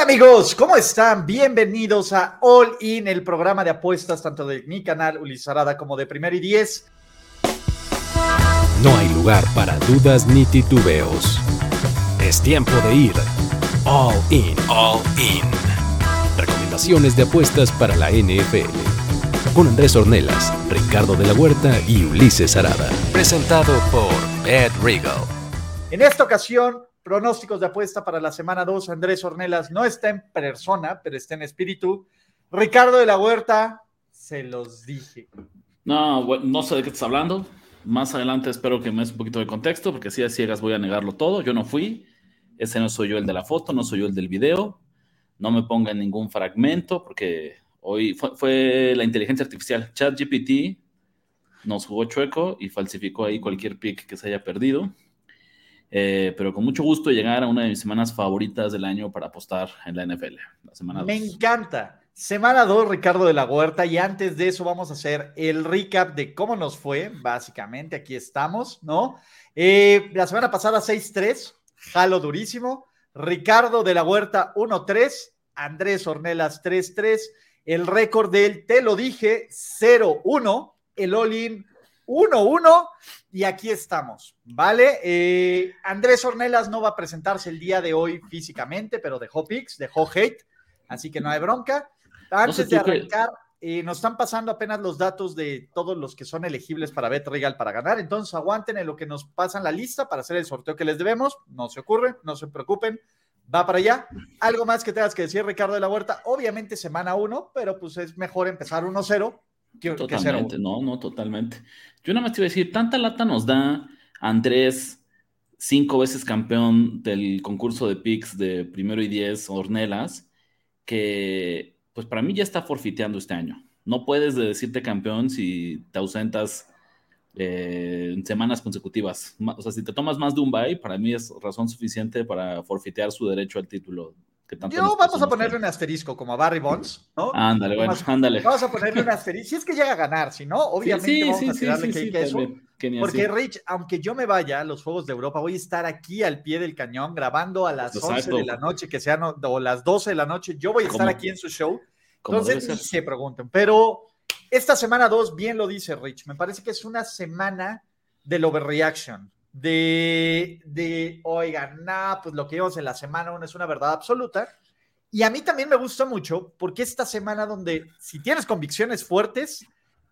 Hola amigos, ¿cómo están? Bienvenidos a All In, el programa de apuestas tanto de mi canal Ulisarada como de Primero y Diez. No hay lugar para dudas ni titubeos. Es tiempo de ir All In. All In. Recomendaciones de apuestas para la NFL. Con Andrés Ornelas, Ricardo de la Huerta y Ulises Arada. Presentado por Ed Regal. En esta ocasión, pronósticos de apuesta para la semana 2. Andrés Ornelas no está en persona, pero está en espíritu. Ricardo de la Huerta, se los dije. No, no sé de qué estás hablando. Más adelante espero que me des un poquito de contexto, porque si a ciegas voy a negarlo todo. Yo no fui. Ese no soy yo el de la foto, no soy yo el del video. No me ponga en ningún fragmento, porque hoy fue, fue la inteligencia artificial. ChatGPT nos jugó chueco y falsificó ahí cualquier pick que se haya perdido. Eh, pero con mucho gusto llegar a una de mis semanas favoritas del año para apostar en la NFL. La semana Me dos. encanta. Semana 2, Ricardo de la Huerta, y antes de eso vamos a hacer el recap de cómo nos fue, básicamente, aquí estamos, ¿no? Eh, la semana pasada 6-3, jalo durísimo, Ricardo de la Huerta 1-3, Andrés Ornelas 3-3, el récord del, te lo dije, 0-1, el all-in 1-1 y aquí estamos, ¿vale? Eh, Andrés Ornelas no va a presentarse el día de hoy físicamente, pero dejó pics, dejó hate, así que no hay bronca. Antes sé de arrancar, eh, nos están pasando apenas los datos de todos los que son elegibles para Bet Regal para ganar, entonces aguanten en lo que nos pasan la lista para hacer el sorteo que les debemos, no se ocurre, no se preocupen. Va para allá. ¿Algo más que tengas que decir, Ricardo de la Huerta? Obviamente semana 1, pero pues es mejor empezar 1-0 que, que 0-1. Totalmente, no, no, totalmente. Yo nada más te iba a decir, tanta lata nos da Andrés, cinco veces campeón del concurso de picks de primero y diez, Ornelas, que pues para mí ya está forfiteando este año. No puedes de decirte campeón si te ausentas eh, en semanas consecutivas. O sea, si te tomas más de un bye, para mí es razón suficiente para forfeitear su derecho al título. Que tanto Yo vamos a ponerle un asterisco como a Barry Bonds, ¿no? Ándale, bueno, ándale. Vamos a ponerle un asterisco. Si es que llega a ganar, si no, obviamente Sí, sí, vamos sí, a tirarle sí, cake sí, a eso. también, Porque. Rich, aunque yo me vaya a los Juegos de Europa, voy a estar aquí al pie del cañón grabando a las 11 Exacto. de la noche, que sean o las 12 de la noche. Yo voy a estar Como- aquí en su show. Entonces, ni se pregunten. Pero esta semana 2, bien lo dice Rich, me parece que es una semana del overreaction. De, de oigan, nah, pues lo que vimos en la semana 1 es una verdad absoluta. Y a mí también me gusta mucho porque esta semana donde si tienes convicciones fuertes,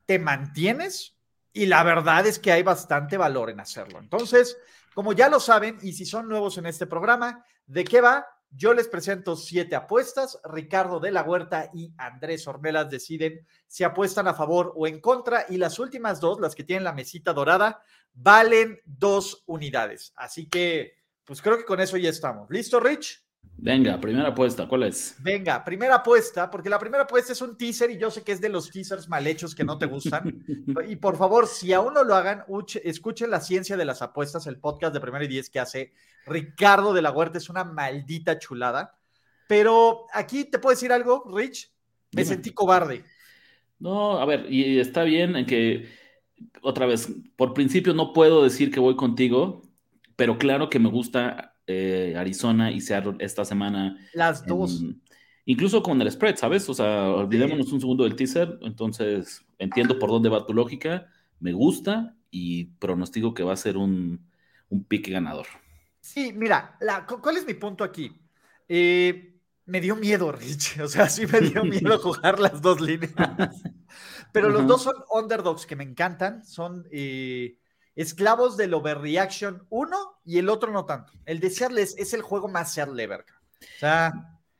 te mantienes y la verdad es que hay bastante valor en hacerlo. Entonces, como ya lo saben, y si son nuevos en este programa, ¿de qué va? Yo les presento siete apuestas. Ricardo de la Huerta y Andrés Ornelas deciden si apuestan a favor o en contra. Y las últimas dos, las que tienen la mesita dorada, valen dos unidades. Así que, pues creo que con eso ya estamos. ¿Listo, Rich? Venga, primera apuesta, ¿cuál es? Venga, primera apuesta, porque la primera apuesta es un teaser y yo sé que es de los teasers mal hechos que no te gustan. y por favor, si aún no lo hagan, uche- escuchen La Ciencia de las Apuestas, el podcast de Primero y Diez que hace Ricardo de la Huerta. Es una maldita chulada. Pero aquí te puedo decir algo, Rich. Me Dime. sentí cobarde. No, a ver, y está bien en que, otra vez, por principio no puedo decir que voy contigo, pero claro que me gusta eh, Arizona y Seattle esta semana. Las en- dos. incluso con el spread, ¿sabes? O sea, olvidémonos un segundo del teaser, entonces entiendo por dónde va tu lógica, me gusta y pronostico que va a ser un, un pick ganador. Sí, mira, la- ¿cuál es mi punto aquí? Eh, me dio miedo, Rich. O sea, sí me dio miedo jugar las dos líneas. Pero los dos son underdogs que me encantan. Son eh, esclavos del overreaction uno y el otro no tanto. El de Seattle es, el juego más Seattle ever. O sea,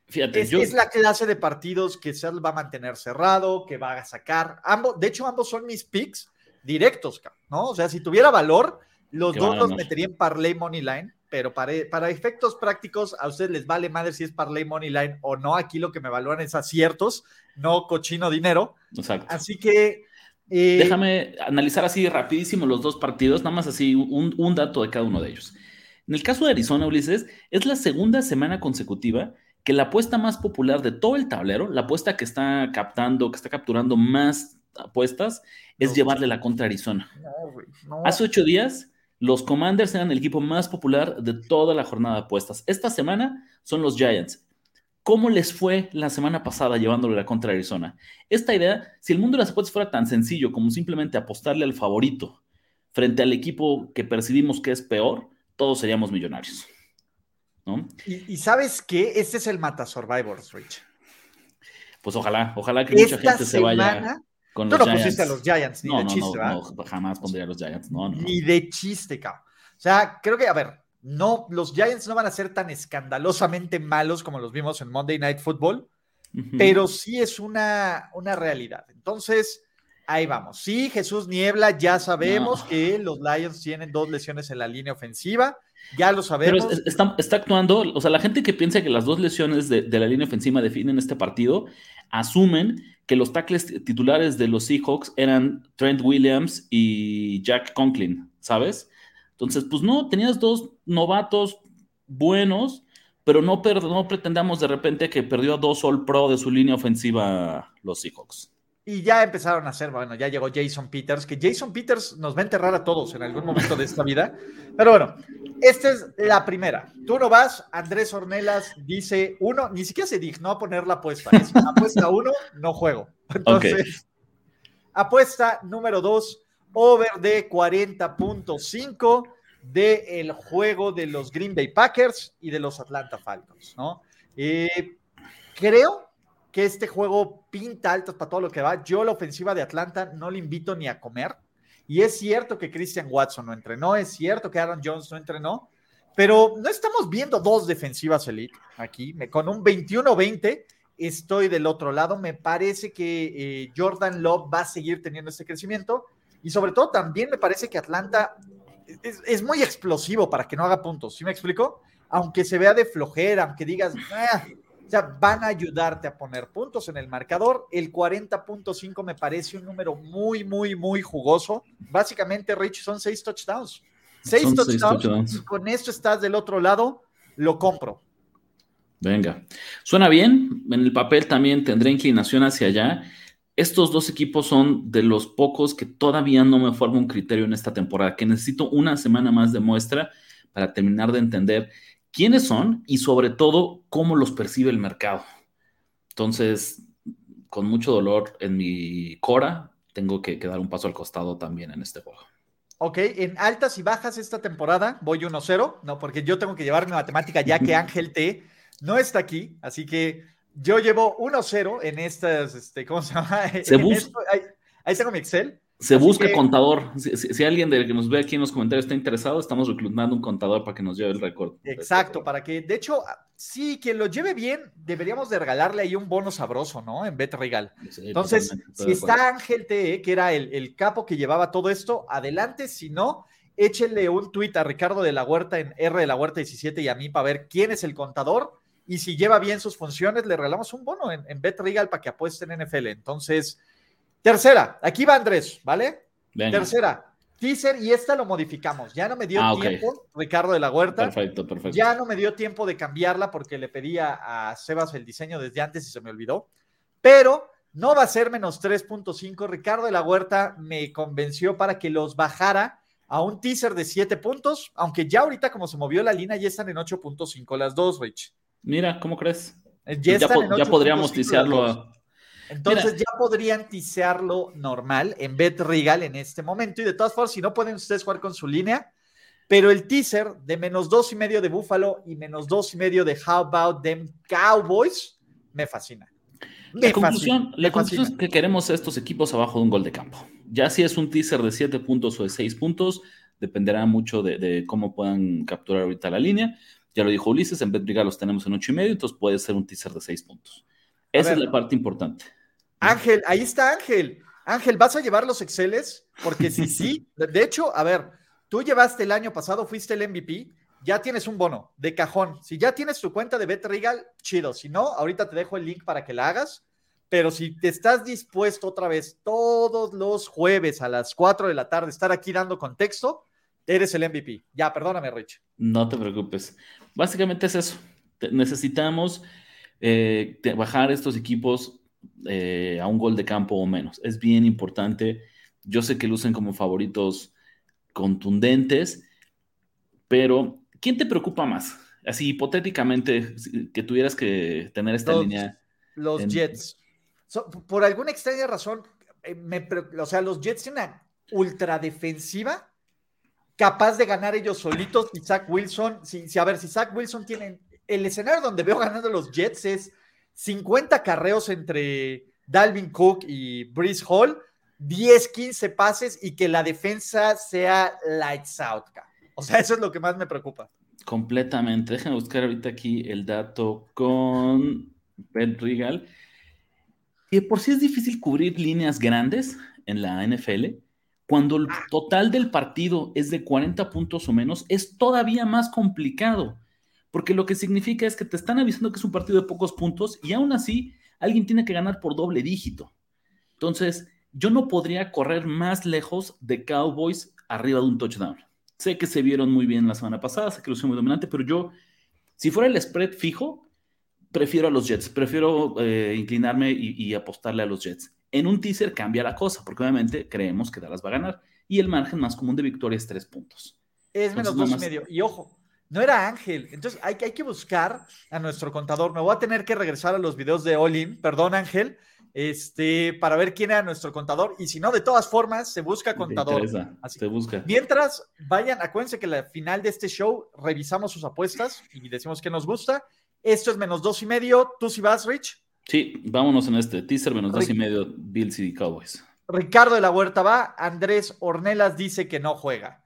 Fíjate, es, yo, es la clase de partidos que Seattle va a mantener cerrado, que va a sacar. Ambos, de hecho, ambos son mis picks directos, ¿no? O sea, si tuviera valor, los dos los metería en parlay money line, pero para, para efectos prácticos, a ustedes les vale madre si es parlay money line o no. Aquí lo que me evalúan es aciertos, no cochino dinero. exacto. Así que. eh, Déjame analizar así rapidísimo los dos partidos, nada más así un, un dato de cada uno de ellos. En el caso de Arizona, Ulises, es la segunda semana consecutiva que la apuesta más popular de todo el tablero, la apuesta que está captando, que está capturando más apuestas, es No. llevarle la contra a Arizona. no, güey, no. Hace ocho días, los Commanders eran el equipo más popular de toda la jornada de apuestas. Esta semana son los Giants. ¿Cómo les fue la semana pasada llevándole la contra Arizona? Esta idea, si el mundo de las apuestas fuera tan sencillo como simplemente apostarle al favorito frente al equipo que percibimos que es peor, todos seríamos millonarios. ¿no? Y, sabes qué? Este es el Mata Survivors, Rich. Pues ojalá, ojalá que mucha gente se vaya con los Giants. no pusiste a los Giants, ni de chiste, no, no, jamás pondría a los Giants, no, no. Ni de chiste, cabrón. O sea, creo que, a ver, no, los Giants no van a ser tan escandalosamente malos como los vimos en Monday Night Football, pero sí es una, una realidad. Entonces, ahí vamos. Sí, Jesús Niebla, ya sabemos que los Lions tienen dos lesiones en la línea ofensiva. Ya lo sabemos. Pero está, actuando, o sea, la gente que piensa que las dos lesiones de, de, la línea ofensiva definen este partido, asumen que los tackles titulares de los Seahawks eran Trent Williams y Jack Conklin, ¿sabes? Entonces, pues no, tenías dos novatos buenos, pero no, no pretendamos de repente que perdió a dos All Pro de su línea ofensiva los Seahawks. Y ya empezaron a hacer, bueno, ya llegó Jason Peters, que Jason Peters nos va a enterrar a todos en algún momento de esta vida. Pero bueno, esta es la primera. Tú no vas, Andrés Ornelas dice uno, ni siquiera se dignó a poner la apuesta. Es apuesta uno, no juego. Entonces, apuesta número dos, over de 40.5 del juego de los Green Bay Packers y de los Atlanta Falcons, ¿no? Eh, creo que este juego pinta altos para todo lo que va. Yo la ofensiva de Atlanta no le invito ni a comer. Y es cierto que Christian Watson no entrenó, es cierto que Aaron Jones no entrenó, pero no estamos viendo dos defensivas elite aquí. Con un 21-20 estoy del otro lado. Me parece que eh, Jordan Love va a seguir teniendo este crecimiento y sobre todo también me parece que Atlanta es, muy explosivo para que no haga puntos, ¿sí me explico? Aunque se vea de flojera, aunque digas, ah", ya van a ayudarte a poner puntos en el marcador. El 40.5 me parece un número muy, muy, muy jugoso. Básicamente, Rich, son seis touchdowns. Seis, touchdowns, Y con esto estás del otro lado, lo compro. Venga, suena bien. En el papel también tendré inclinación hacia allá. Estos dos equipos son de los pocos que todavía no me formo un criterio en esta temporada, que necesito una semana más de muestra para terminar de entender quiénes son y sobre todo cómo los percibe el mercado. Entonces, con mucho dolor en mi cora, tengo que, dar un paso al costado también en este juego. Ok, en altas y bajas esta temporada voy 1-0, no, porque yo tengo que llevar mi matemática ya que Ángel T no está aquí, así que yo llevo 1-0 en estas, este, ¿cómo se llama? Se busca. Ahí, tengo mi Excel. Se busca contador. Si, alguien de que nos ve aquí en los comentarios está interesado, estamos reclutando un contador para que nos lleve el récord. Exacto, para que, de hecho, sí, quien lo lleve bien, deberíamos de regalarle ahí un bono sabroso, ¿no? En Bet Regal. Entonces, si está Ángel TE, que era el, el, capo que llevaba todo esto, adelante. Si no, échenle un tuit a Ricardo de la Huerta en R de la Huerta 17 y a mí para ver quién es el contador y si lleva bien sus funciones, le regalamos un bono en, en Bet Regal para que apuesten en NFL. Entonces, tercera, aquí va Andrés, ¿vale? Tercera, teaser y esta lo modificamos. Ya no me dio ah, tiempo, Ricardo de la Huerta. Perfecto, perfecto. Ya no me dio tiempo de cambiarla porque le pedía a Sebas el diseño desde antes y se me olvidó. Pero no va a ser menos 3.5. Ricardo de la Huerta me convenció para que los bajara a un teaser de 7 puntos, aunque ya ahorita como se movió la línea ya están en 8.5 las dos, Rich. Mira, ¿cómo crees? Ya, ya, podríamos tisearlo. Entonces ya podrían tisearlo normal en Bet Regal en este momento. Y de todas formas, si no pueden ustedes jugar con su línea, pero el teaser de menos dos y medio de Buffalo y menos dos y medio de How About Them Cowboys me fascina. la conclusión, la conclusión es que queremos estos equipos abajo de un gol de campo. Ya si es un teaser de siete puntos o de seis puntos, dependerá mucho de, de cómo puedan capturar ahorita la línea. Ya lo dijo Ulises, en Betbriga los tenemos en ocho y medio, entonces puede ser un teaser de seis puntos. Esa es la parte importante. Ángel, ahí está Ángel. Ángel, ¿vas a llevar los Exceles? Porque si sí, de hecho, a ver, tú llevaste el año pasado, fuiste el MVP, ya tienes un bono de cajón. Si ya tienes tu cuenta de BetRegal, chido. Si no, ahorita te dejo el link para que la hagas. Pero si te estás dispuesto otra vez todos los jueves a las 4 de la tarde estar aquí dando contexto, eres el MVP. Ya, perdóname, Rich. No te preocupes. Básicamente es eso. Necesitamos eh, bajar estos equipos eh, a un gol de campo o menos. Es bien importante. Yo sé que lucen como favoritos contundentes, pero ¿quién te preocupa más? Así hipotéticamente, que tuvieras que tener esta línea. Los Jets. por alguna extraña razón, eh, o sea, los Jets tienen una ultra defensiva capaz de ganar ellos solitos y Zach Wilson, si, a ver, si Zach Wilson tiene, el escenario donde veo ganando los Jets es 50 carreos entre Dalvin Cook y Breeze Hall, 10, 15 pases y que la defensa sea lights out. O sea, eso es lo que más me preocupa. Completamente. Déjenme buscar ahorita aquí el dato con Ben Regal. Y por si es difícil cubrir líneas grandes en la NFL, cuando el total del partido es de 40 puntos o menos, es todavía más complicado, porque lo que significa es que te están avisando que es un partido de pocos puntos y aún así alguien tiene que ganar por doble dígito. Entonces, yo no podría correr más lejos de Cowboys arriba de un touchdown. Sé que se vieron muy bien la semana pasada, sé que lo hicieron muy dominante, pero yo, si fuera el spread fijo, prefiero a los Jets, prefiero eh, inclinarme y apostarle a los Jets. En un teaser cambia la cosa, porque obviamente creemos que Dallas va a ganar. Y el margen más común de victoria es tres puntos. Es menos dos y medio. Y ojo, no era Ángel. Entonces hay, hay, que buscar a nuestro contador. Me voy a tener que regresar a los videos de Olin. Perdón, Ángel. Este, para ver quién era nuestro contador. Y si no, de todas formas, se busca contador. se busca. Mientras, vayan, acuérdense que al final de este show revisamos sus apuestas y decimos que nos gusta. Esto es menos dos y medio. ¿Tú si vas, Rich? Sí, vámonos en este teaser menos dos y medio Bills y Cowboys. Ricardo de la Huerta va, Andrés Ornelas dice que no juega.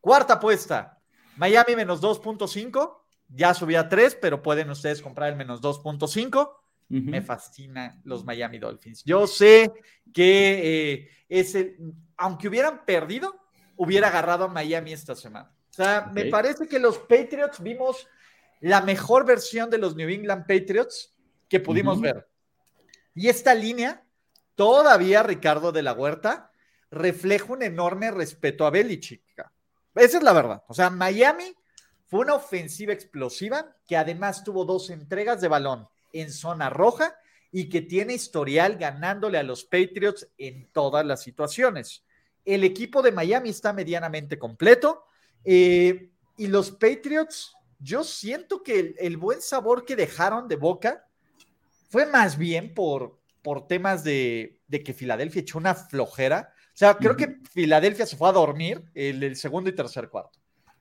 Cuarta apuesta, Miami menos 2.5, ya subía a 3, pero pueden ustedes comprar el menos 2.5. Me fascina los Miami Dolphins. Yo sé que eh, es aunque hubieran perdido, hubiera agarrado a Miami esta semana. O sea, me parece que los Patriots vimos la mejor versión de los New England Patriots que pudimos ver. Y esta línea, todavía Ricardo de la Huerta, refleja un enorme respeto a Belichick. Esa es la verdad. O sea, Miami fue una ofensiva explosiva que además tuvo dos entregas de balón en zona roja y que tiene historial ganándole a los Patriots en todas las situaciones. El equipo de Miami está medianamente completo eh, y los Patriots, yo siento que el, buen sabor que dejaron de boca fue más bien por, por temas de, que Filadelfia echó una flojera. Sea, creo que Filadelfia se fue a dormir el, el, segundo y tercer cuarto.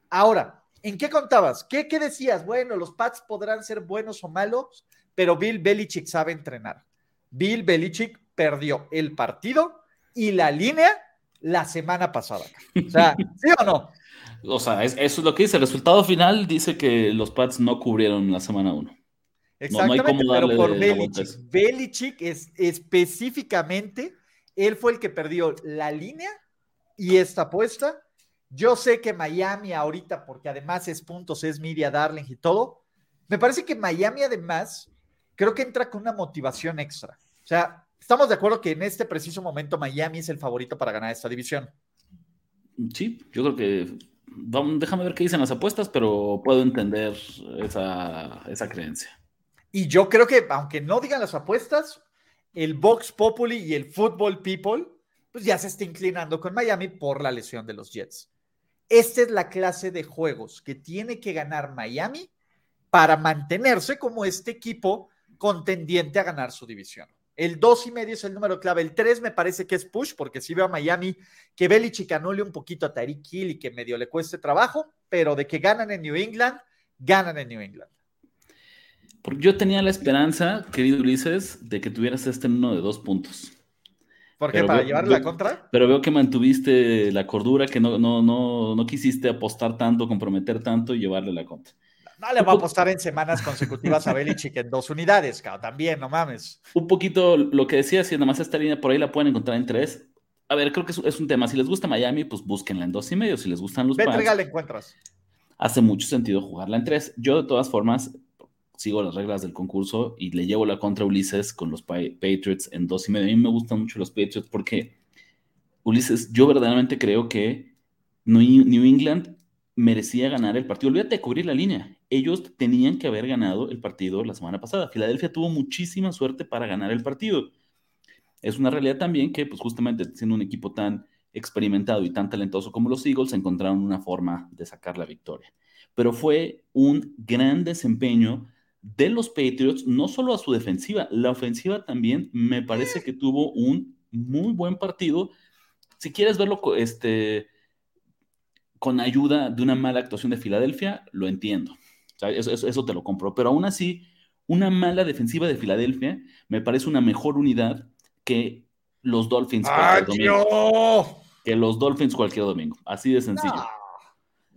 Ahora, ¿en qué contabas? ¿Qué, ¿Qué decías? Bueno, los Pats podrán ser buenos o malos, pero Bill Belichick sabe entrenar. Bill Belichick perdió el partido y la línea la semana pasada. O sea, ¿sí o no? O sea, eso es lo que dice. El resultado final dice que los Pats no cubrieron la semana 1. Exactamente, pero por Belichick. Belichick es específicamente, él fue el que perdió la línea y esta apuesta. Yo sé que Miami ahorita, porque además es puntos, es media darling y todo, me parece que Miami además creo que entra con una motivación extra. O sea, estamos de acuerdo que en este preciso momento Miami es el favorito para ganar esta división. Sí, yo creo que vamos, déjame ver qué dicen las apuestas, pero puedo entender esa, esa creencia. Y yo creo que, aunque no digan las apuestas, el Vox Populi y el Football People, pues ya se está inclinando con Miami por la lesión de los Jets. Esta es la clase de juegos que tiene que ganar Miami para mantenerse como este equipo contendiente a ganar su división. El dos y medio es el número clave. El 3 me parece que es push, porque si veo a Miami que Belichick anule un poquito a Tyreek Hill y que medio le cueste trabajo, pero de que ganan en New England, ganan en New England. Porque yo tenía la esperanza, querido Ulises, de que tuvieras este en uno de dos puntos. ¿Por qué? ¿Para llevarle la contra? Pero veo que mantuviste la cordura, que no, no, no, no quisiste apostar tanto, comprometer tanto y llevarle la contra. No le voy a apostar en semanas consecutivas a Belichick en dos unidades, cabrón. También, no mames. Un poquito lo que decía, si nada más esta línea por ahí la pueden encontrar en tres. A ver, creo que es, un tema. Si les gusta Miami, pues búsquenla en dos y medio. Si les gustan los Pats, la encuentras. Hace mucho sentido jugarla en tres. Yo, de todas formas, sigo las reglas del concurso y le llevo la contra Ulises con los Patriots en dos y medio. A mí me gustan mucho los Patriots porque, Ulises, yo verdaderamente creo que New England merecía ganar el partido. Olvídate de cubrir la línea. Ellos tenían que haber ganado el partido la semana pasada. Filadelfia tuvo muchísima suerte para ganar el partido. Es una realidad también que, pues justamente siendo un equipo tan experimentado y tan talentoso como los Eagles, encontraron una forma de sacar la victoria. pero fue un gran desempeño de los Patriots, no solo a su defensiva, la ofensiva también me parece que tuvo un muy buen partido. Si quieres verlo este, con ayuda de una mala actuación de Filadelfia, lo entiendo. eso, te lo compro. Pero aún así, una mala defensiva de Filadelfia me parece una mejor unidad que los Dolphins cualquier domingo. Que los Dolphins cualquier domingo. Así de sencillo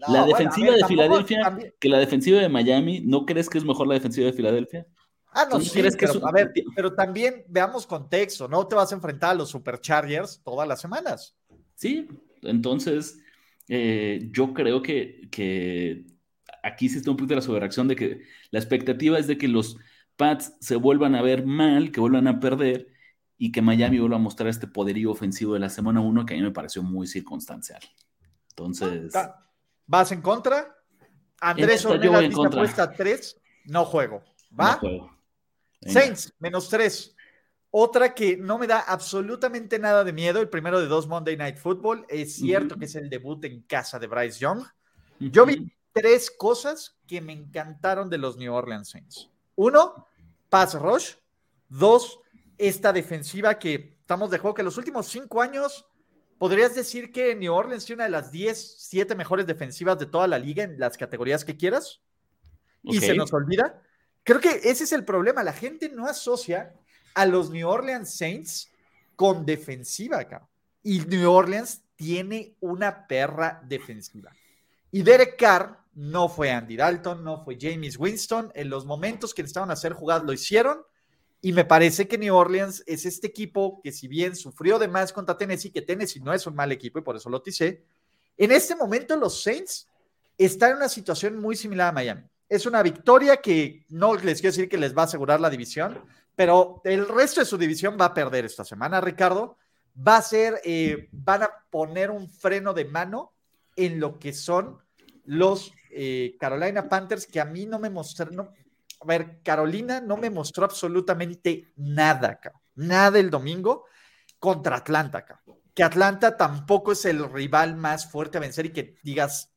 la defensiva de Filadelfia, que la defensiva de Miami, ¿no crees que es mejor la defensiva de Filadelfia? Ah, no, sí, crees que a ver, pero también veamos contexto, no te vas a enfrentar a los Superchargers todas las semanas. Sí, entonces eh, yo creo que, que aquí sí está un poquito de la sobrereacción de que la expectativa es de que los Pats se vuelvan a ver mal, que vuelvan a perder y que Miami vuelva a mostrar este poderío ofensivo de la semana 1 que a mí me pareció muy circunstancial. Entonces... ¿Vas en contra? Andrés Ornella dice apuesta 3, no juego. ¿Va? Saints, menos 3. Otra que no me da absolutamente nada de miedo, el primero de dos Monday Night Football. Es cierto que es el debut en casa de Bryce Young. Yo vi tres cosas que me encantaron de los New Orleans Saints. Uno, pass rush. Dos, esta defensiva que estamos de juego que los últimos cinco años ¿Podrías decir que New Orleans tiene una de las 10, 7 mejores defensivas de toda la liga en las categorías que quieras? Y se nos olvida. Creo que ese es el problema. La gente no asocia a los New Orleans Saints con defensiva acá. Y New Orleans tiene una perra defensiva. Y Derek Carr no fue Andy Dalton, no fue James Winston. En los momentos que estaban hacer jugadas lo hicieron y me parece que New Orleans es este equipo que si bien sufrió de más contra Tennessee, que Tennessee no es un mal equipo y por eso lo ticé, en este momento los Saints están en una situación muy similar a Miami. Es una victoria que no les quiero decir que les va a asegurar la división, pero el resto de su división va a perder esta semana, Ricardo. Va a ser, eh, van a poner un freno de mano en lo que son los eh, Carolina Panthers, que a mí no me mostraron, a ver, Carolina no me mostró absolutamente nada, nada el domingo contra Atlanta, que Atlanta tampoco es el rival más fuerte a vencer y que digas,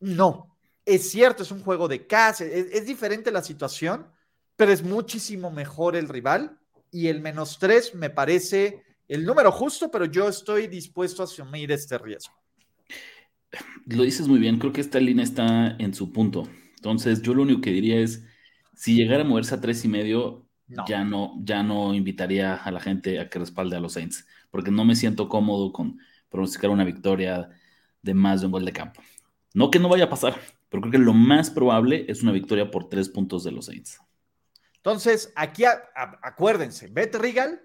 no, es cierto, es un juego de casa, es, diferente la situación, pero es muchísimo mejor el rival y el menos tres me parece el número justo, pero yo estoy dispuesto a asumir este riesgo. Lo dices muy bien, creo que esta línea está en su punto. Entonces, yo lo único que diría es, si llegara a moverse a tres y medio, ya no, ya no invitaría a la gente a que respalde a los Saints, porque no me siento cómodo con pronosticar una victoria de más de un gol de campo. No que no vaya a pasar, pero creo que lo más probable es una victoria por tres puntos de los Saints. Entonces, aquí acuérdense, Bet Regal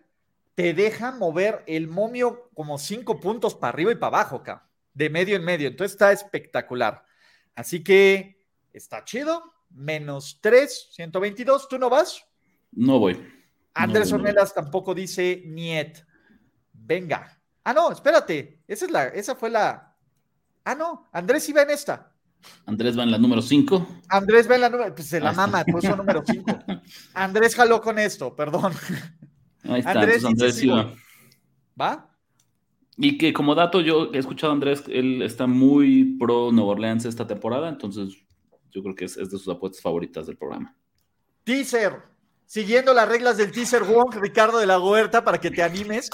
te deja mover el momio como cinco puntos para arriba y para abajo, acá, de medio en medio. Entonces está espectacular. Así que está chido menos 3, 122. ¿Tú no vas? No voy. Andrés Ornelas tampoco dice niet. Venga. Ah, no, espérate. Esa, es la, esa fue la. Ah, no. Andrés iba en esta. Andrés va en la número 5. Andrés va en la número. Pues se la ah, mama, puso número 5. Andrés jaló con esto, perdón. Ahí está, Andrés, Andrés iba. ¿Va? Y que como dato, yo he escuchado a Andrés, él está muy pro Nueva Orleans esta temporada, entonces yo creo que es, de sus apuestas favoritas del programa. Teaser, siguiendo las reglas del teaser Wong, Ricardo de la Huerta, para que te animes.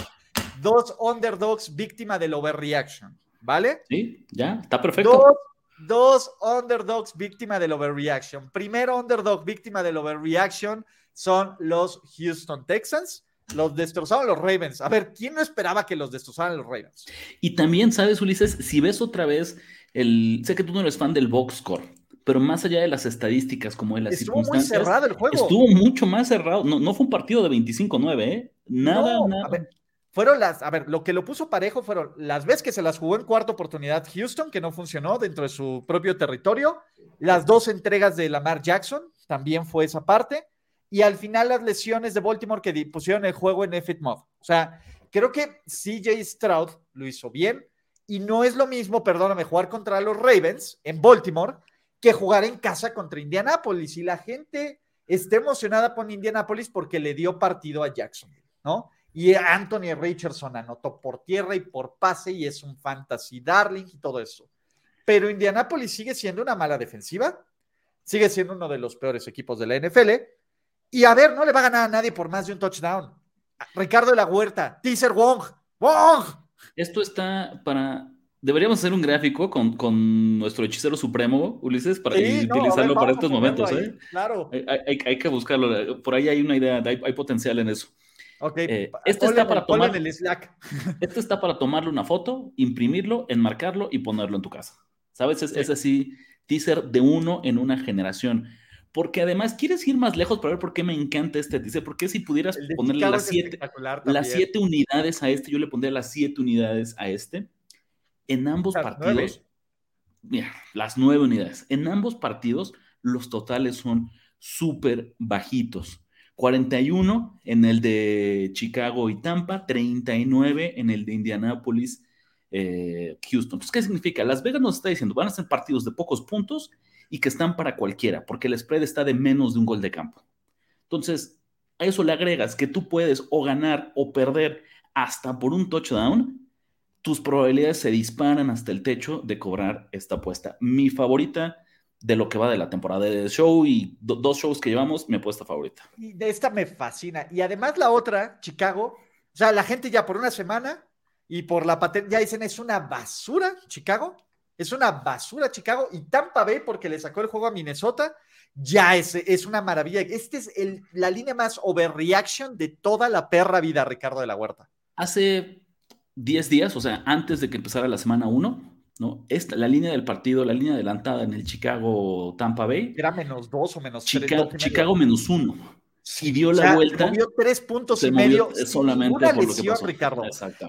Dos underdogs víctima del overreaction, ¿vale? Sí, ya, está perfecto. Dos, underdogs víctima del overreaction. Primero underdog víctima del overreaction son los Houston Texans. Los destrozaron los Ravens. A ver, ¿quién no esperaba que los destrozaran los Ravens? Y también, ¿sabes, Ulises? Si ves otra vez el. Sé que tú no eres fan del box score, pero más allá de las estadísticas como de las estuvo circunstancias. Estuvo muy cerrado el juego. Estuvo mucho más cerrado. No, no fue un partido de 25-9, ¿eh? Nada, nada. A ver, fueron las, a ver, lo que lo puso parejo fueron las veces que se las jugó en cuarta oportunidad Houston, que no funcionó dentro de su propio territorio, las dos entregas de Lamar Jackson, también fue esa parte, y al final las lesiones de Baltimore que pusieron el juego en F Mod. O sea, creo que CJ Stroud lo hizo bien, y no es lo mismo, perdóname, jugar contra los Ravens en Baltimore que jugar en casa contra Indianapolis. Y la gente está emocionada por Indianapolis porque le dio partido a Jackson, ¿no? Y Anthony Richardson anotó por tierra y por pase y es un fantasy darling y todo eso. pero Indianapolis sigue siendo una mala defensiva, sigue siendo uno de los peores equipos de la NFL. Y a ver, no le va a ganar a nadie por más de un touchdown. Ricardo de la Huerta, Teaser Wong, Wong. Esto está para. Deberíamos hacer un gráfico con, nuestro hechicero supremo, Ulises, para utilizarlo para estos momentos. ¿eh? Claro. Hay, que buscarlo. Por ahí hay una idea, hay, potencial en eso. Ok. Eh, esto está para tomar. El Slack. Esto está para tomarle una foto, imprimirlo, enmarcarlo y ponerlo en tu casa. ¿Sabes? Es, así, teaser de uno en una generación. Porque además, ¿quieres ir más lejos para ver por qué me encanta este teaser? Porque si pudieras ponerle las siete, las siete unidades a este, yo le pondría las siete unidades a este. En ambos partidos, mira, las nueve unidades. En ambos partidos, los totales son súper bajitos. 41 en el de Chicago y Tampa, 39 en el de Indianapolis eh, Houston. Entonces, ¿qué significa? Las Vegas nos está diciendo, van a ser partidos de pocos puntos y que están para cualquiera, porque el spread está de menos de un gol de campo. Entonces, a eso le agregas que tú puedes o ganar o perder hasta por un touchdown, tus probabilidades se disparan hasta el techo de cobrar esta apuesta. Mi favorita de lo que va de la temporada de show y dos shows que llevamos, mi apuesta favorita. Y de esta me fascina. Y además la otra, Chicago, o sea, la gente ya por una semana y por la patente, ya dicen, es una basura Chicago, es una basura Chicago y Tampa Bay porque le sacó el juego a Minnesota, ya es, es una maravilla. Este es el, la línea más overreaction de toda la perra vida, Ricardo de la Huerta. Hace 10 días, o sea, antes de que empezara la semana 1, ¿no? Esta, la línea del partido, la línea adelantada en el Chicago Tampa Bay. Era menos dos o menos Chicago, Chicago menos uno si dio la vuelta. Movió tres puntos y medio sin ninguna lesión, Ricardo.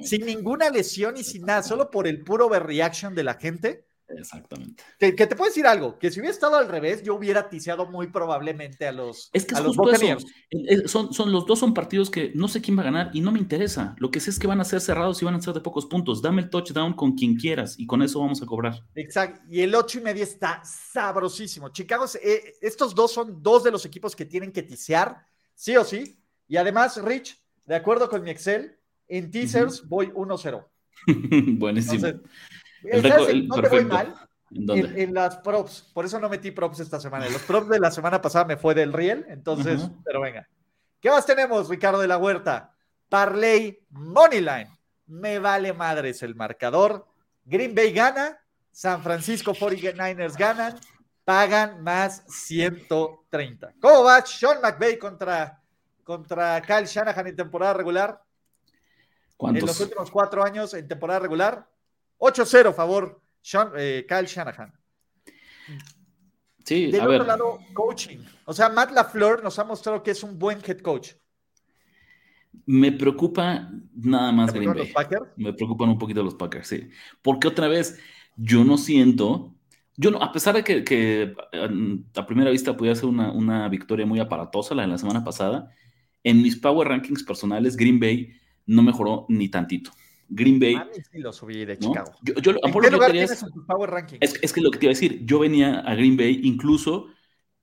Sin ninguna lesión y sin nada, solo por el puro overreaction de la gente. Exactamente. Que, te puedo decir algo, que si hubiera estado al revés, yo hubiera tiseado muy probablemente a los Es que a los Son, son, los dos son partidos que no sé quién va a ganar y no me interesa. Lo que sé es que van a ser cerrados y van a ser de pocos puntos. Dame el touchdown con quien quieras y con eso vamos a cobrar. Exacto. Y el ocho y media está sabrosísimo. Chicago, eh, estos dos son dos de los equipos que tienen que tisear, sí o sí. Y además, Rich, de acuerdo con mi Excel, en teasers voy 1-0. Buenísimo no te voy mal. ¿En, las props, por eso no metí props esta semana. Los props de la semana pasada me fue del Riel, entonces, pero venga. ¿Qué más tenemos, Ricardo de la Huerta? Parley Moneyline. Me vale madres el marcador. Green Bay gana, San Francisco 49ers ganan, pagan más 130. ¿Cómo va Sean McVay contra, contra Kyle Shanahan en temporada regular? ¿Cuántos? En los últimos cuatro años en temporada regular, 8-0 favor Sean, eh, Kyle Shanahan. Sí, Del otro lado, coaching. O sea, Matt LaFleur nos ha mostrado que es un buen head coach. Me preocupa nada más Green Bay. Me preocupan un poquito los Packers, sí. Porque otra vez, yo no siento, yo no, a pesar de que, a primera vista pudiera ser una, una, victoria muy aparatosa la de la semana pasada, en mis power rankings personales, Green Bay no mejoró ni tantito. Green Bay. lo subí de Chicago. Yo, yo, ¿En qué lugar tienes en tu power ranking? Es, es, que lo que te iba a decir, yo venía a Green Bay incluso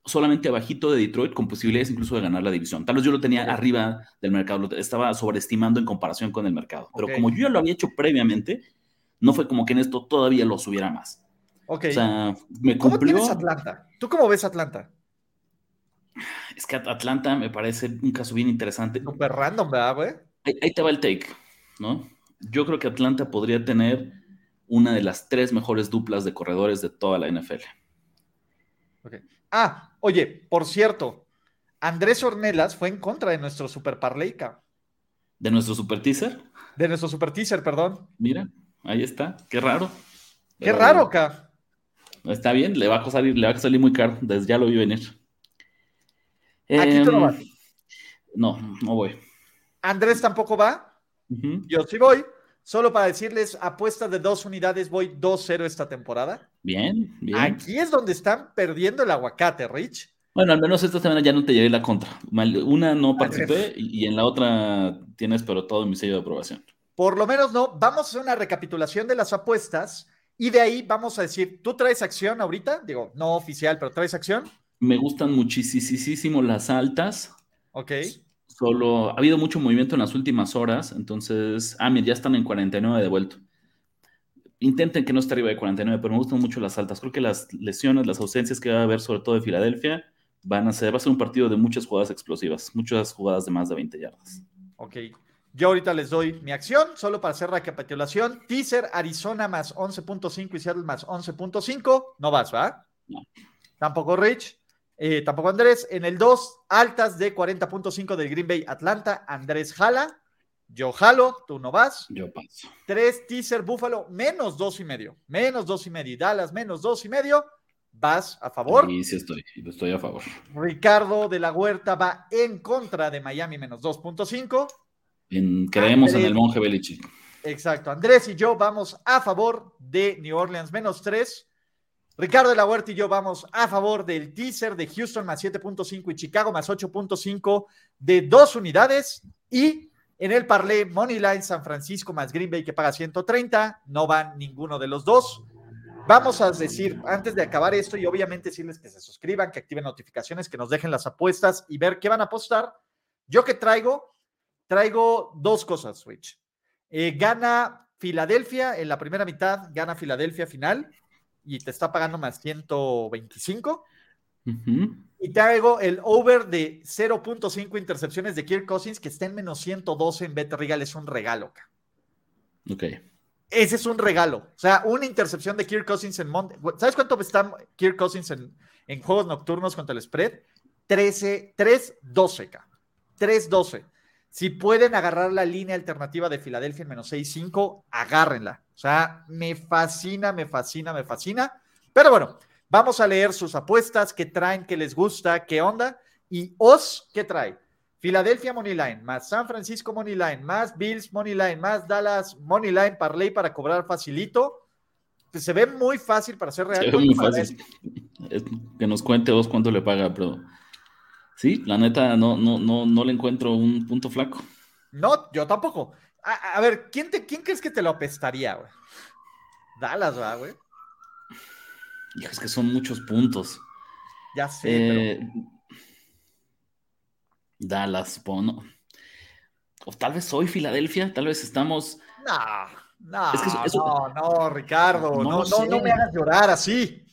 solamente abajito de Detroit con posibilidades incluso de ganar la división. Tal vez yo lo tenía arriba del mercado, lo estaba sobreestimando en comparación con el mercado. Pero como yo ya lo había hecho previamente, no fue como que en esto todavía lo subiera más. Ok. O sea, me cumplió... ¿Cómo Atlanta? ¿Tú cómo ves Atlanta? Es que Atlanta me parece un caso bien interesante. Súper random, ¿verdad, güey? Ahí, ahí te va el take, ¿no? Yo creo que Atlanta podría tener una de las tres mejores duplas de corredores de toda la NFL. Ah, oye, por cierto, Andrés Ornelas fue en contra de nuestro Super Parleica. ¿De nuestro Super Teaser? De nuestro Super Teaser, perdón. Mira, ahí está. Qué raro. Qué raro, K. Está bien, le va a salir, le va a salir muy caro. Desde ya lo vi venir. Aquí tú no em, vas. No, no voy. ¿Andrés tampoco va? Yo sí voy. Solo para decirles, apuesta de dos unidades, voy 2-0 esta temporada. Bien, bien. Aquí es donde están perdiendo el aguacate, Rich. Bueno, al menos esta semana ya no te llevé la contra. Una no participé y en la otra tienes pero todo mi sello de aprobación. Por lo menos no. Vamos a hacer una recapitulación de las apuestas y de ahí vamos a decir, ¿tú traes acción ahorita? Digo, no oficial, pero ¿traes acción? Me gustan muchísimo las altas. Ok. Solo ha habido mucho movimiento en las últimas horas, entonces, ah, mira, ya están en 49 de vuelto. intenten que no esté arriba de 49, pero me gustan mucho las altas. Creo que las lesiones, las ausencias que va a haber, sobre todo de Filadelfia, van a ser, va a ser un partido de muchas jugadas explosivas, muchas jugadas de más de 20 yardas. Ok. Yo ahorita les doy mi acción, solo para hacer recapitulación. Teaser, Arizona más 11.5 y Seattle más 11.5. No vas, ¿va? No. Tampoco Rich. Eh, tampoco Andrés. En el 2, altas de 40.5 del Green Bay Atlanta. Andrés jala. Yo jalo, tú no vas. Yo paso. 3, teaser Buffalo, menos dos y medio. Menos dos y medio. Dallas, menos dos y medio. Vas a favor. Sí, sí estoy, estoy a favor. Ricardo de la Huerta va en contra de Miami menos 2.5. En, creemos Andrés. en el monje Belichick. Exacto. Andrés y yo vamos a favor de New Orleans menos 3. Ricardo de la Huerta y yo vamos a favor del teaser de Houston más 7.5 y Chicago más 8.5 de dos unidades. Y en el parlay Moneyline San Francisco más Green Bay que paga 130. No van ninguno de los dos. Vamos a decir, antes de acabar esto, y obviamente decirles que se suscriban, que activen notificaciones, que nos dejen las apuestas y ver qué van a apostar. Yo que traigo, traigo dos cosas, Switch. Eh, gana Filadelfia en la primera mitad, gana Filadelfia final y te está pagando más 125. Ujú. Y traigo el over de 0.5 intercepciones de Kirk Cousins, que está en menos 112 en Bet Regal, es un regalo. Ok. Ese es un regalo. O sea, una intercepción de Kirk Cousins en Monday. ¿Sabes cuánto está Kirk Cousins en, en juegos nocturnos contra el spread? 13, 3-12, ca. 3-12. Si pueden agarrar la línea alternativa de Filadelfia en menos 6-5, agárrenla. O sea, me fascina, me fascina, me fascina. Pero bueno, vamos a leer sus apuestas, qué traen, qué les gusta, qué onda. Y Os, ¿qué trae? Filadelfia Moneyline, más San Francisco Moneyline, más Bills Moneyline, más Dallas Moneyline, Parlay para cobrar facilito. Pues se ve muy fácil para ser real. Se ve muy ¿Cuánto fácil. Es- Que nos cuente vos cuánto le paga, pero sí, la neta no, no, no, no le encuentro un punto flaco. No, yo tampoco. A, a ver, ¿quién, te, ¿quién crees que te lo apestaría, güey? Dallas, ¿va, güey? Hijo, es que son muchos puntos. Ya sé, Eh, Dallas, Bono. O tal vez hoy Filadelfia, tal vez estamos. pero. No, no, Es que eso- eso- no, no, Ricardo. No No, no, no me hagas llorar así.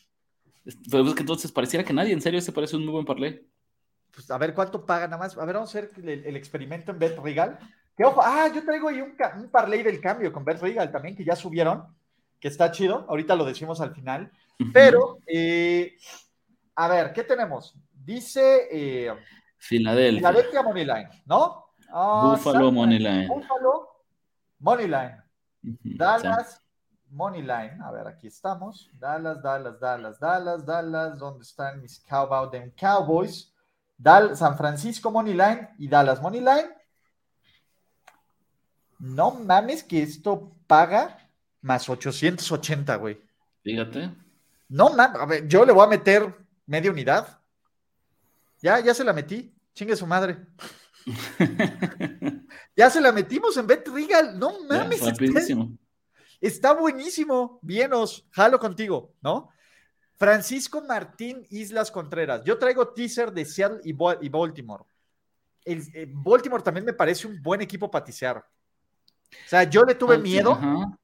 Pero es que entonces pareciera que nadie, en serio, se parece un muy buen parlay. Pues a ver cuánto paga nada más. A ver, vamos a hacer el, el experimento en Bet Regal. Que ojo, ah, yo traigo ahí un, un parlay del cambio con Bet Regal también, que ya subieron, que está chido. Ahorita lo decimos al final. Pero, eh, a ver, ¿qué tenemos? Dice eh, Filadelfia, Moneyline, ¿no? Ah, Buffalo Moneyline. Buffalo Moneyline. Dallas Moneyline. A ver, aquí estamos. Dallas, Dallas, Dallas, Dallas, Dallas. ¿Dónde están mis Cowboys? Cowboys. Dal San Francisco Moneyline y Dallas Moneyline. No mames que esto paga más 880, güey. Fíjate. No mames, a ver, yo le voy a meter media unidad. Ya, ya se la metí. Chingue su madre. Ya se la metimos en Bet Regal. No Ya, mames. está- rapidísimo. Está buenísimo. Vienos, jalo contigo, ¿no? Francisco Martín Islas Contreras. Yo traigo teaser de Seattle y Baltimore. El, eh, Baltimore también me parece un buen equipo para tisear. O sea, yo le tuve miedo. ajá.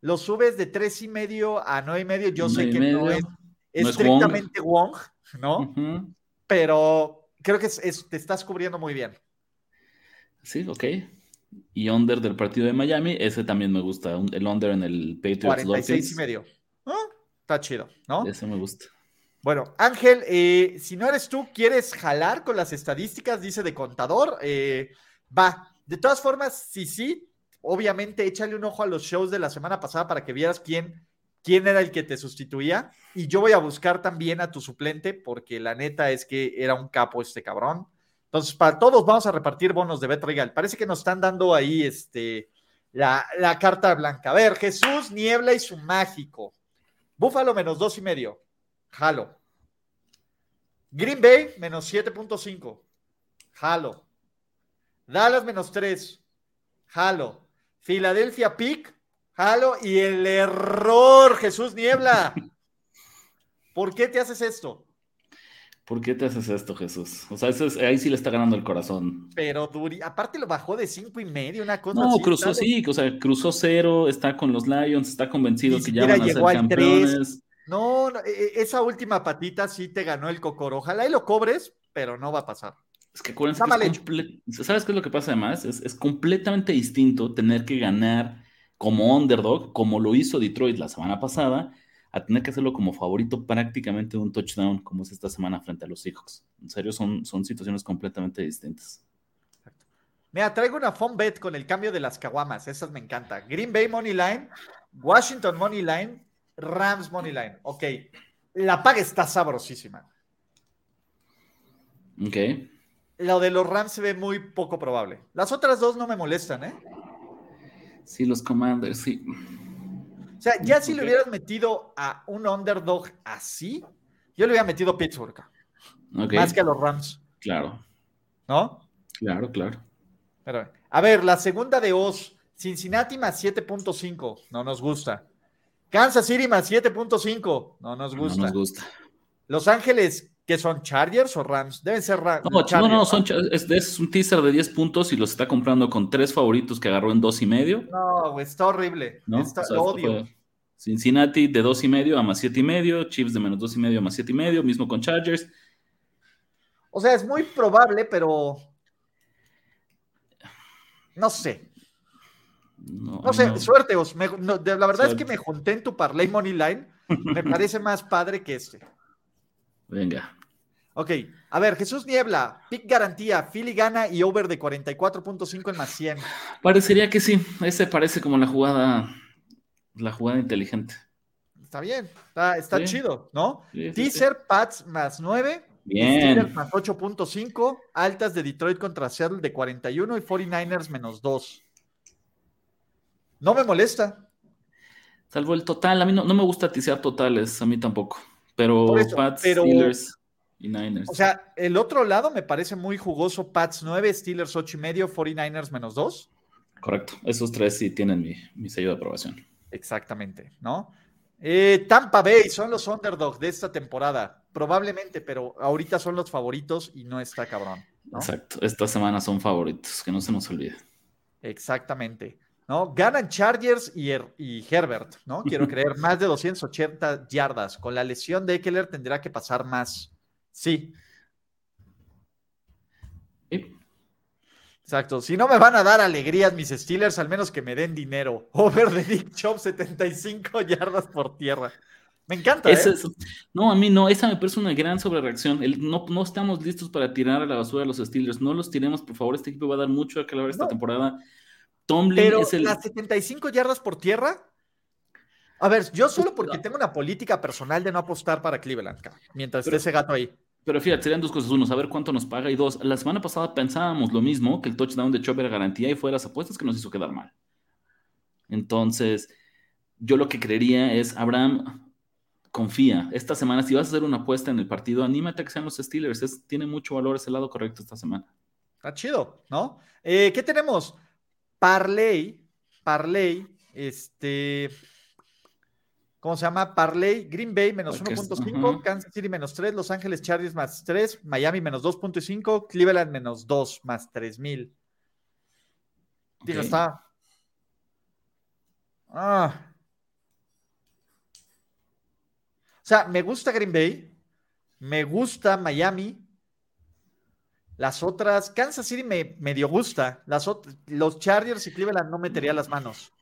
Lo subes de tres y medio a nueve y medio. Yo sé y que no medio. es No es estrictamente Wong, ¿no? Ujú. Pero creo que es- es- te estás cubriendo muy bien. Sí, ok. Y under del partido de Miami, ese también me gusta. El under en el Patriots 46 y Dolphins. medio. Ah, Está chido, ¿no? Ese me gusta. Bueno, Ángel, eh, si no eres tú, ¿quieres jalar con las estadísticas? Dice de contador. Eh, va. De todas formas, sí, sí, obviamente échale un ojo a los shows de la semana pasada para que vieras quién, quién era el que te sustituía. Y yo voy a buscar también a tu suplente, porque la neta es que era un capo este cabrón. Entonces, para todos vamos a repartir bonos de Bet Regal. Parece que nos están dando ahí este, la, la carta blanca. A ver, Jesús, Niebla y su mágico. Búfalo menos dos y medio. Jalo. Green Bay menos 7.5. Jalo. Dallas menos 3. Jalo. Filadelfia Pick. Jalo. Y el error, Jesús Niebla. ¿Por qué te haces esto? ¿Por qué te haces esto, Jesús? O sea, ahí sí le está ganando el corazón. Pero Duri, aparte lo bajó de cinco y medio, una cosa No, cruzó, sí, o sea, cruzó cero, está con los Lions, está convencido que ya van a ser campeones. No, e, e, esa última patita sí te ganó el cocoro. Ojalá y lo cobres, pero no va a pasar. Es que acuérdense ¿Sabes qué es lo que pasa además? Es, es completamente distinto tener que ganar como underdog, como lo hizo Detroit la semana pasada, a tener que hacerlo como favorito prácticamente de un touchdown, como es esta semana frente a los Seahawks. En serio, son, son situaciones completamente distintas. Mira, traigo una phone bet con el cambio de las caguamas, esas me encanta. Green Bay Money Line, Washington Money Line, Rams Money Line. Ok, la paga está sabrosísima. Ok. Lo de los Rams se ve muy poco probable. Las otras dos no me molestan, ¿eh? Sí, los Commanders, sí. O sea, ya si le hubieras metido a un underdog así, yo le hubiera metido Pittsburgh. Más que a los Rams. Claro. ¿No? Claro, claro. Pero, a ver, la segunda de Oz, Cincinnati más 7.5, no nos gusta. Kansas City más 7.5, no nos gusta. No nos gusta. Los Ángeles, ¿qué son? ¿Chargers o Rams? Deben ser Rams. No, no, no, son, es, es, un teaser de 10 puntos y los está comprando con tres favoritos que agarró en dos y medio. No, güey, está horrible. ¿No? Está, odio. Cincinnati de dos y medio a más siete y medio, Chiefs de menos dos y medio a más siete y medio, mismo con Chargers. O sea, es muy probable, pero no sé. No, sé, suerte, la verdad es que me junté en tu parlay money line. Me parece más padre que este. Venga. Ok, a ver, Jesús Niebla, pick garantía, Philly gana y over de 44.5 en más 100. Parecería que sí, ese parece como la jugada la jugada inteligente. Está bien, está, chido, ¿no? Teaser, Pats más 9. Bien. más 8.5. Altas de Detroit contra Seattle de 41 y 49ers menos 2. No me molesta. Salvo el total. A mí no, me gusta tisear totales, a mí tampoco. Pero Pats, Steelers y Niners. O sea, el otro lado me parece muy jugoso. Pats 9, Steelers 8 y medio, 49ers menos 2. Correcto. Esos tres sí tienen mi, mi sello de aprobación. Exactamente, ¿no? Eh, Tampa Bay son los underdogs de esta temporada, probablemente, pero ahorita son los favoritos y no está cabrón. Exacto, esta semana son favoritos, que no se nos olvide. Exactamente, ¿no? Ganan Chargers y, y Herbert, ¿no? Quiero creer, más de 280 yardas. Con la lesión de Eckler tendrá que pasar más. Sí, Exacto. Si no me van a dar alegrías mis Steelers, al menos que me den dinero. Over de Nick Chop, 75 yardas por tierra. Me encanta. ¿eh? no, a mí no. Esa me parece una gran sobrereacción. no, no estamos listos para tirar a la basura a los Steelers. No los tiremos, por favor. Este equipo va a dar mucho a que esta temporada. Tomlin Pero es el. ¿Las 75 yardas por tierra? A ver, yo solo porque tengo una política personal de no apostar para Cleveland, mientras esté ese gato ahí. Pero fíjate, serían dos cosas. Uno, saber cuánto nos paga. Y dos, la semana pasada pensábamos lo mismo, que el touchdown de Chop era garantía y fue las apuestas que nos hizo quedar mal. Entonces, yo lo que creería es, Abraham, confía. Esta semana, si vas a hacer una apuesta en el partido, anímate a que sean los Steelers. tiene mucho valor ese lado correcto esta semana. Está chido, ¿no? Eh, ¿Qué tenemos? Parley, Parley, este, ¿Cómo se llama? Parley, Green Bay menos 1.5, Kansas City menos 3, Los Ángeles Chargers más 3, Miami menos 2.5, Cleveland menos 2 más 3000. Digo, está. Ah. O sea, me gusta Green Bay, me gusta Miami. Las otras, Kansas City me medio gusta. Las los Chargers y Cleveland no metería las manos.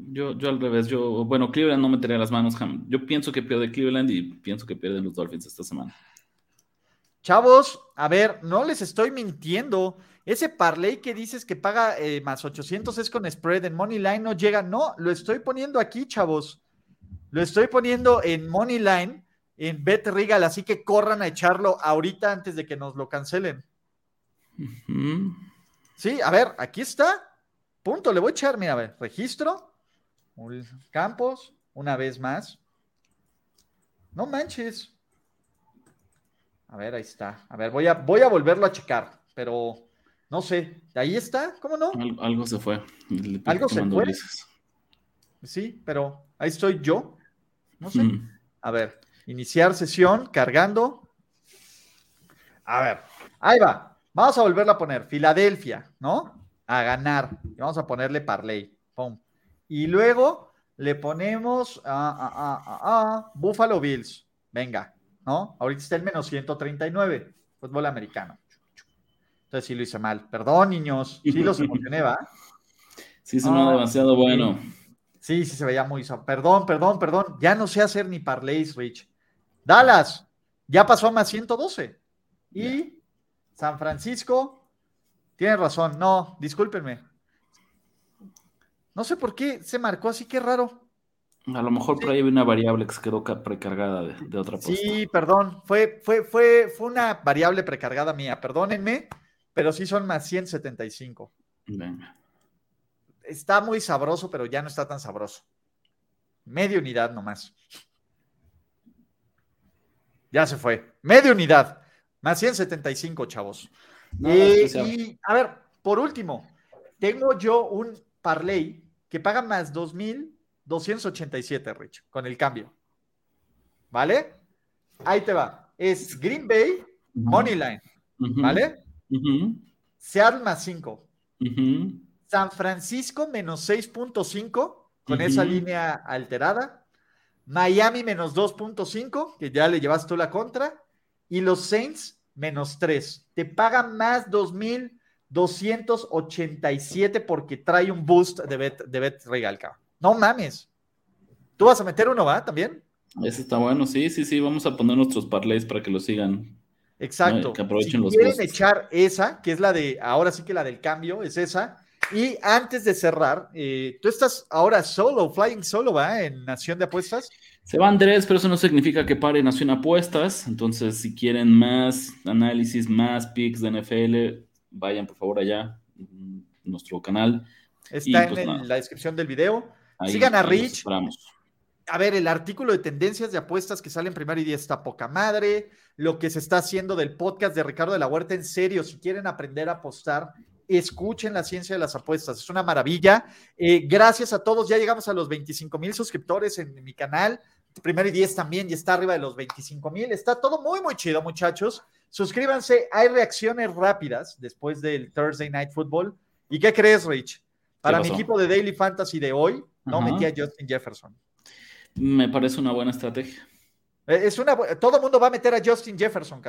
Yo, yo al revés, yo, bueno, Cleveland no metería las manos. Yo pienso que pierde Cleveland y pienso que pierden los Dolphins esta semana. Chavos, a ver, no les estoy mintiendo. Ese parlay que dices que paga eh, más 800 es con spread en Money Line no llega. No, lo estoy poniendo aquí, chavos. Lo estoy poniendo en Money Line, en Bet Regal, así que corran a echarlo ahorita antes de que nos lo cancelen. Sí, a ver, aquí está. Punto, le voy a echar, mira, a ver, registro. Campos, una vez más. No manches. A ver, ahí está. A ver, voy a, voy a volverlo a checar, pero no sé. Ahí está, ¿cómo no? algo se fue. Algo se fue. Sí, pero ahí estoy yo. No sé. A ver, iniciar sesión, cargando. A ver, ahí va. Vamos a volverla a poner. Filadelfia, ¿no? A ganar. Y vamos a ponerle parlay. Pum. Y luego le ponemos a, Buffalo Bills. Venga, ¿no? Ahorita está el menos 139. Fútbol americano. Entonces sí lo hice mal. Perdón, niños. Sí los emocioné, ¿va? Sí, sonó demasiado bueno. Sí, sí se veía muy. Perdón, perdón, perdón. Ya no sé hacer ni parlays, Rich. Dallas, ya pasó a más 112. Y San Francisco, tiene razón. No, discúlpenme. No sé por qué se marcó así, qué raro. A lo mejor por ahí había una variable que se quedó precargada de, otra cosa. Sí, perdón. Fue, fue, fue, fue una variable precargada mía. Perdónenme, pero sí son más 175. Venga está muy sabroso, pero ya no está tan sabroso. Media unidad nomás. Ya se fue. Media unidad. Más 175, chavos. Eh, y a ver, por último, tengo yo un parlay que paga más 2,287, Rich, con el cambio. ¿Vale? Ahí te va. Es Green Bay, Moneyline. ¿Vale? Seattle más 5. San Francisco menos 6.5 con esa línea alterada. Miami menos 2.5, que ya le llevas tú la contra. Y los Saints menos 3. Te pagan más 2.287 porque trae un boost de bet, de bet regal, No mames. ¿Tú vas a meter uno, va? ¿También? Ese está bueno, sí, sí, sí. Vamos a poner nuestros parlays para que lo sigan. Exacto. Que aprovechen si quieren echar esa, que es la de, ahora sí que la del cambio, es esa y antes de cerrar, eh, tú estás ahora solo, flying solo, ¿va? En Nación de Apuestas. Se va Andrés, pero eso no significa que pare Nación Apuestas. Entonces, si quieren más análisis, más picks de NFL, vayan por favor allá, nuestro canal. Está pues en la descripción del video. Sigan a Rich. A ver, el artículo de tendencias de apuestas que sale en primer y día está poca madre. Lo que se está haciendo del podcast de Ricardo de la Huerta, en serio, si quieren aprender a apostar, escuchen la ciencia de las apuestas, es una maravilla. Eh, gracias a todos, ya llegamos a los 25 mil suscriptores en, mi canal. Primero y 10 también, y está arriba de los 25 mil. Está todo muy, muy chido, muchachos. Suscríbanse, hay reacciones rápidas después del Thursday Night Football. ¿Y qué crees, Rich? Para mi equipo de Daily Fantasy de hoy, no metí a Justin Jefferson. Me parece una buena estrategia. Eh, es una, todo el mundo va a meter a Justin Jefferson,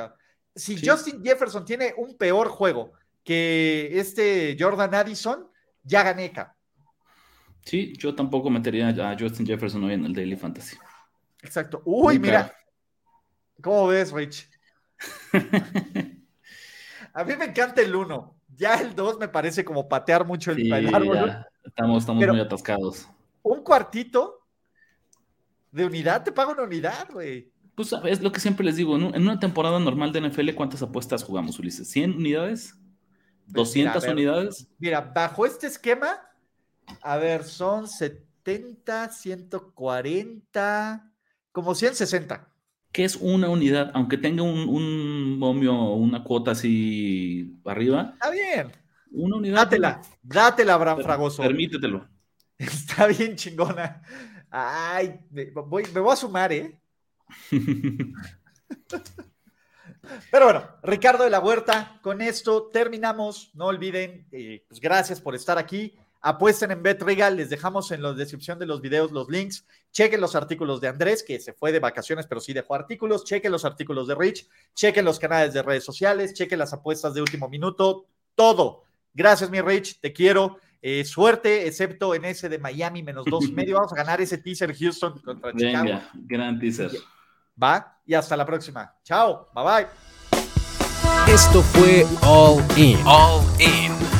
Si Justin Jefferson tiene un peor juego que este Jordan Addison ya gané. Sí, yo tampoco metería a Justin Jefferson hoy en el Daily Fantasy. Exacto. Uy, mira. ¿Cómo ves, Rich? a mí me encanta el 1. Ya el 2 me parece como patear mucho el, árbol. Estamos, estamos muy atascados. Un cuartito de unidad, te pago una unidad, güey. Pues es lo que siempre les digo, en una temporada normal de NFL, ¿cuántas apuestas jugamos, Ulises? ¿100 unidades? ¿200 unidades? Mira, bajo este esquema, a ver, son 70, 140, como 160. ¿Qué es una unidad? Aunque tenga un, un momio, una cuota así arriba. Está bien. Una unidad. Dátela, dátela, Abraham Fragoso. Permítetelo. Está bien chingona. Ay, me voy, me voy a sumar, ¿eh? Pero bueno, Ricardo de la Huerta, con esto terminamos. No olviden, eh, pues gracias por estar aquí. Apuesten en BetRegal, les dejamos en la descripción de los videos los links. Chequen los artículos de Andrés, que se fue de vacaciones, pero sí dejó artículos. Chequen los artículos de Rich, chequen los canales de redes sociales, chequen las apuestas de último minuto, todo. Gracias, mi Rich, te quiero. Eh, suerte, excepto en ese de Miami, menos dos y medio. Vamos a ganar ese teaser Houston contra Chicago. Venga, gran teaser. Va y hasta la próxima. Chao, bye bye. Esto fue All In. All In.